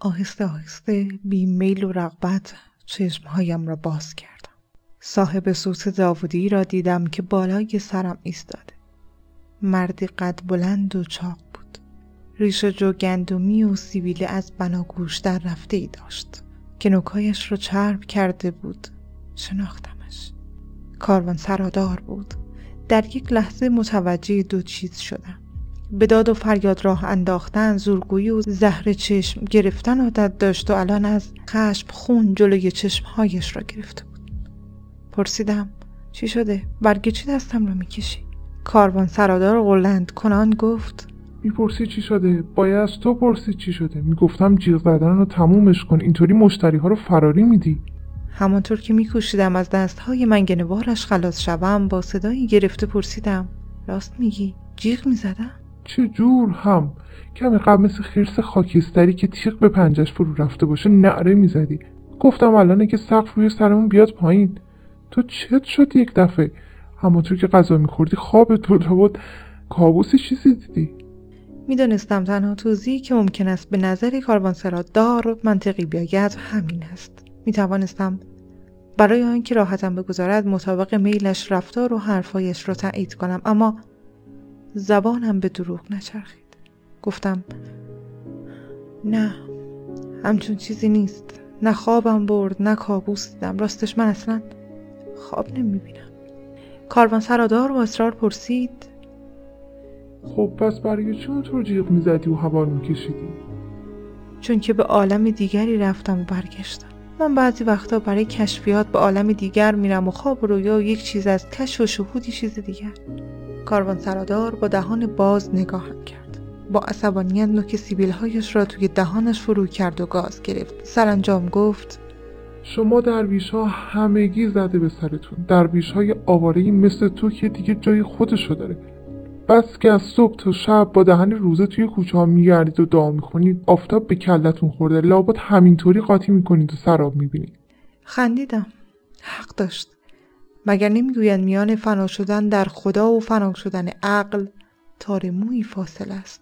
آهسته آهسته بی میل و رغبت چشمهایم را باز کردم. صاحب صوت داودی را دیدم که بالای سرم ایستاده. مردی قد بلند و چاق بود. ریش جو گندمی و سیبیله از بناگوش در رفته ای داشت. که نوکایش را چرب کرده بود. شناختمش. کاروان سرادار بود. در یک لحظه متوجه دو چیز شدم. به داد و فریاد راه انداختن زورگویی و زهر چشم گرفتن عادت داشت و الان از خشم خون جلوی چشمهایش را گرفته بود. پرسیدم چی شده؟ برگه چی دستم را می‌کشی؟ کاروان سرادار غلند کنان گفت می‌پرسی چی شده؟ باید از تو پرسی چی شده؟ می‌گفتم جیغ زدن رو تمومش کن اینطوری مشتری ها رو فراری میدی. همانطور که میکوشیدم از دستهای منگنوارش خلاص شوم با صدایی گرفته پرسیدم راست میگی؟ جیغ می‌زدم؟ چه جور هم؟ کمی قبل مثل خرس خاکستری که تیغ به پنجش فرو رفته باشه نعره می‌زدی. گفتم الانه که سقف روی سرمون بیاد پایین. تو چت شد یک دفعه. همونطور که غذا میخوردی خوابت بود بود. کابوسی چیزی دیدی. می‌دانستم تنها توضیحی که ممکن است به نظر کاروانسرا دار منطقی بیاید همین است. می‌توانستم برای آنکه راحتم بگذارد مطابق میلش رفتار و حرفایش را تایید کنم. اما زبانم به دروغ نچرخید. گفتم نه همچون چیزی نیست. نه خوابم برد نه کابوس دیدم. راستش من اصلا خواب نمی‌بینم. کاروان سرادار و اصرار پرسید خب پس برای چی اونطور جیغ می‌زدی و هوا میکشیدی؟ چون که به عالم دیگری رفتم و برگشتم. من بعضی وقتا برای کشفیات به عالم دیگر میرم و خواب و رویا و یک چیز از کشف و شهودی چیز دیگر. کاروان سرادار با دهان باز نگاهم کرد. با عصبانیت نوک سیبیلهایش را توی دهانش فرو کرد و گاز گرفت. سرانجام گفت شما درویش ها همگی زده به سرتون. درویش های آواره مثل تو که دیگه جای خودشو داره. بس که از صبح تا شب با دهن روزه توی کوچه ها میگردید و دعا می‌کنید. آفتاب به کلتون خورده. لابد همینطوری قاطی می‌کنید و سراب می‌بینید. خندیدم. حق داشت. مگر نمی‌گویند میان فنا شدن در خدا و فنا شدن عقل تار موی فاصل است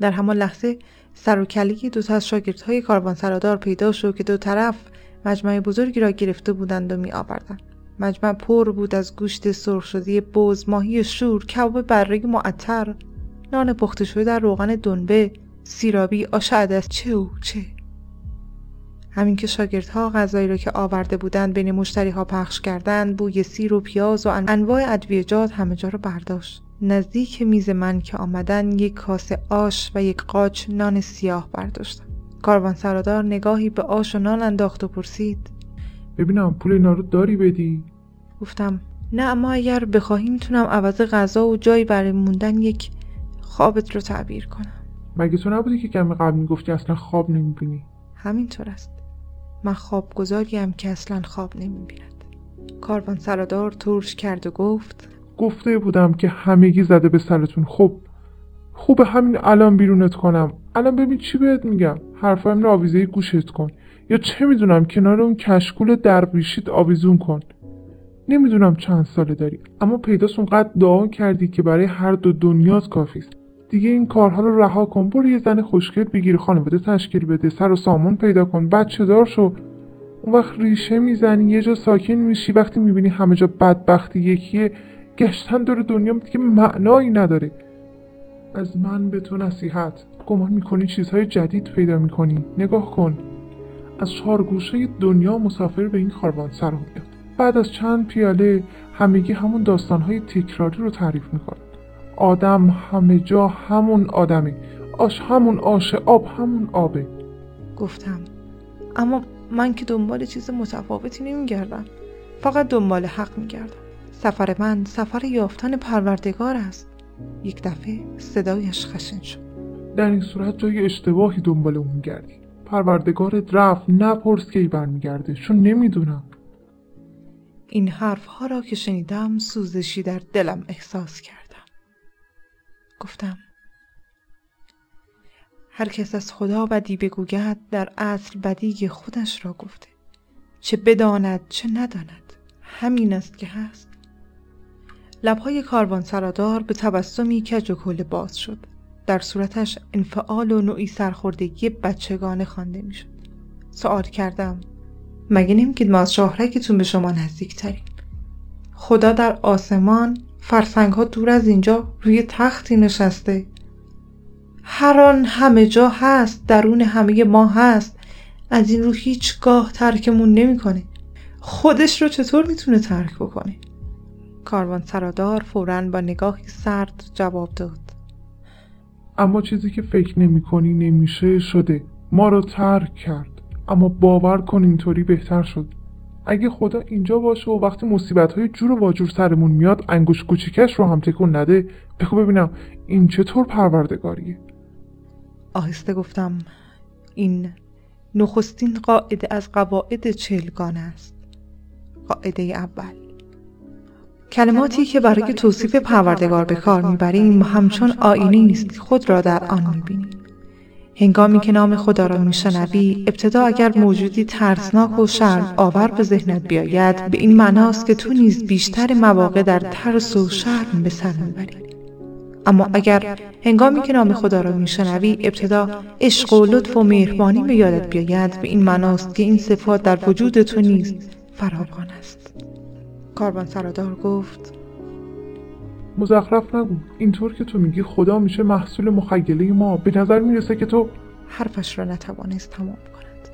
در همان لحظه سر و کلی دو تا از شاگردهای کاروان سرادار پیدا شد که دو طرف مجمع بزرگی را گرفته بودند و می آوردند. مجمع پر بود از گوشت سرخ شده بز، ماهی شور، کباب برای معطر، نان پخته شده در روغن دنبه، سیرابی، آش عدس چه و چه همین که شاگردها غذایی را که آورده بودند بین مشتری ها پخش کردند بوی سیر و پیاز و انواع ادویجات همه جا را برداشت. نزدیک میز من که آمدن یک کاسه آش و یک قاچ نان سیاه برداشتم. کاروان سرادار نگاهی به آش و نان انداخت و پرسید. ببینم پول اینا رو داری بدی؟ گفتم نه اما اگر بخواهی می‌تونم عوض غذا و جایی برای موندن یک خوابت رو تعبیر کنم. مگه تو نبودی که کمی قبل می‌گفتی اصلا خواب نمی‌بینی؟ همینطور است. من خواب گذاریم که اصلا خواب نمی‌بیند. کاروان سرادار ترش کرد و گفت گفته بودم که همگی زده به سرتون. خب خوبه همین الان بیرونت کنم. الان ببین چی بهت میگم. حرفایم رو آویزه گوشت کن. یا چه می‌دونم کنار اون کشکول درویشیت آویزون کن. نمی‌دونم چند ساله داری اما پیداست اونقدر دعا کردی که برای هر دو دنیات کافیست دیگه این کارها رو رها کن. برو یه زن خوشگل بگیر خانواده تشکیل بده سر و سامان پیدا کن. بچه دار شو. اون وقت ریشه می‌زنی یه جا ساکن میشی. وقتی می‌بینی همه جا بدبختی یکیه گشتن دور دنیا دیگه معنایی نداره. از من به تو نصیحت. گمان می‌کنی چیزهای جدید پیدا می‌کنی. نگاه کن. از چهار گوشه دنیا مسافر به این کاروان سر میاد بعد از چند پیاله همگی همون داستانهای تکراری رو تعریف می‌کنن. آدم همه جا همون آدمه آش همون آشه آب همون آبه. گفتم. اما من که دنبال چیز متفاوتی نمیگردم. فقط دنبال حق میگردم. سفر من سفر یافتن پروردگار است. یک دفعه صدایش خشن شد. در این صورت جای اشتباهی دنبال اون گردی پروردگارت رفت نپرس کی برمیگرده. چون نمی‌دونم. این حرف ها را که شنیدم سوزشی در دلم احساس کردم گفتم. هر کس از خدا بدی بگوید در اصل بدی خودش را گفته. چه بداند چه نداند همین است که هست. لبهای کاروان سرادار به تبسمی کج و کل باز شد. در صورتش انفعال و نوعی سرخوردگی بچگانه خوانده می‌شد. سوال کردم مگه نمیگید ما از شاهرکتون به شما نزدیکتریم؟ خدا در آسمان فرسنگ ها دور از اینجا روی تختی نشسته. هر آن همه جا هست درون همه ما هست. از این رو هیچگاه ترکمون نمی‌کنه. خودش رو چطور می‌تونه ترک بکنه؟ کاروان سرادار فورا با نگاهی سرد جواب داد. اما چیزی که فکر نمی کنی نمیشه شده. ما رو ترک کرد. اما باور کن اینطوری بهتر شد. اگه خدا اینجا باشه و وقتی مصیبت های جور و واجور سرمون میاد انگوش کوچیکش رو هم تکون نده. بگو ببینم این چطور پروردگاریه؟ آهسته گفتم این نخستین قاعده از قواعد چلگان است. قاعده اول. کلماتی که برای توصیف پروردگار به کار می‌بریم همچون آینه است خود را در آن می‌بینیم. هنگامی که نام خدا را میشنوی ابتدا اگر موجودی ترسناک و شرم آور به ذهنت بیاید به این معناست که تو نیز بیشتر مواقع در ترس و شرم به سر می‌بری. اما اگر هنگامی که نام خدا را میشنوی ابتدا عشق و لطف و مهربانی به یادت بیاید به این معناست که این صفات در وجود تو نیز فراوان است. کاربان سرادار گفت مزخرف نگو اینطور که تو میگی خدا میشه محصول مخیله ما. به نظر می‌رسه که تو حرفش را نتوانست تمام کند.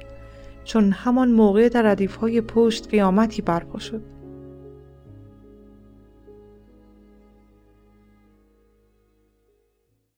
چون همان موقع در ردیف های پشت قیامتی برپا شد.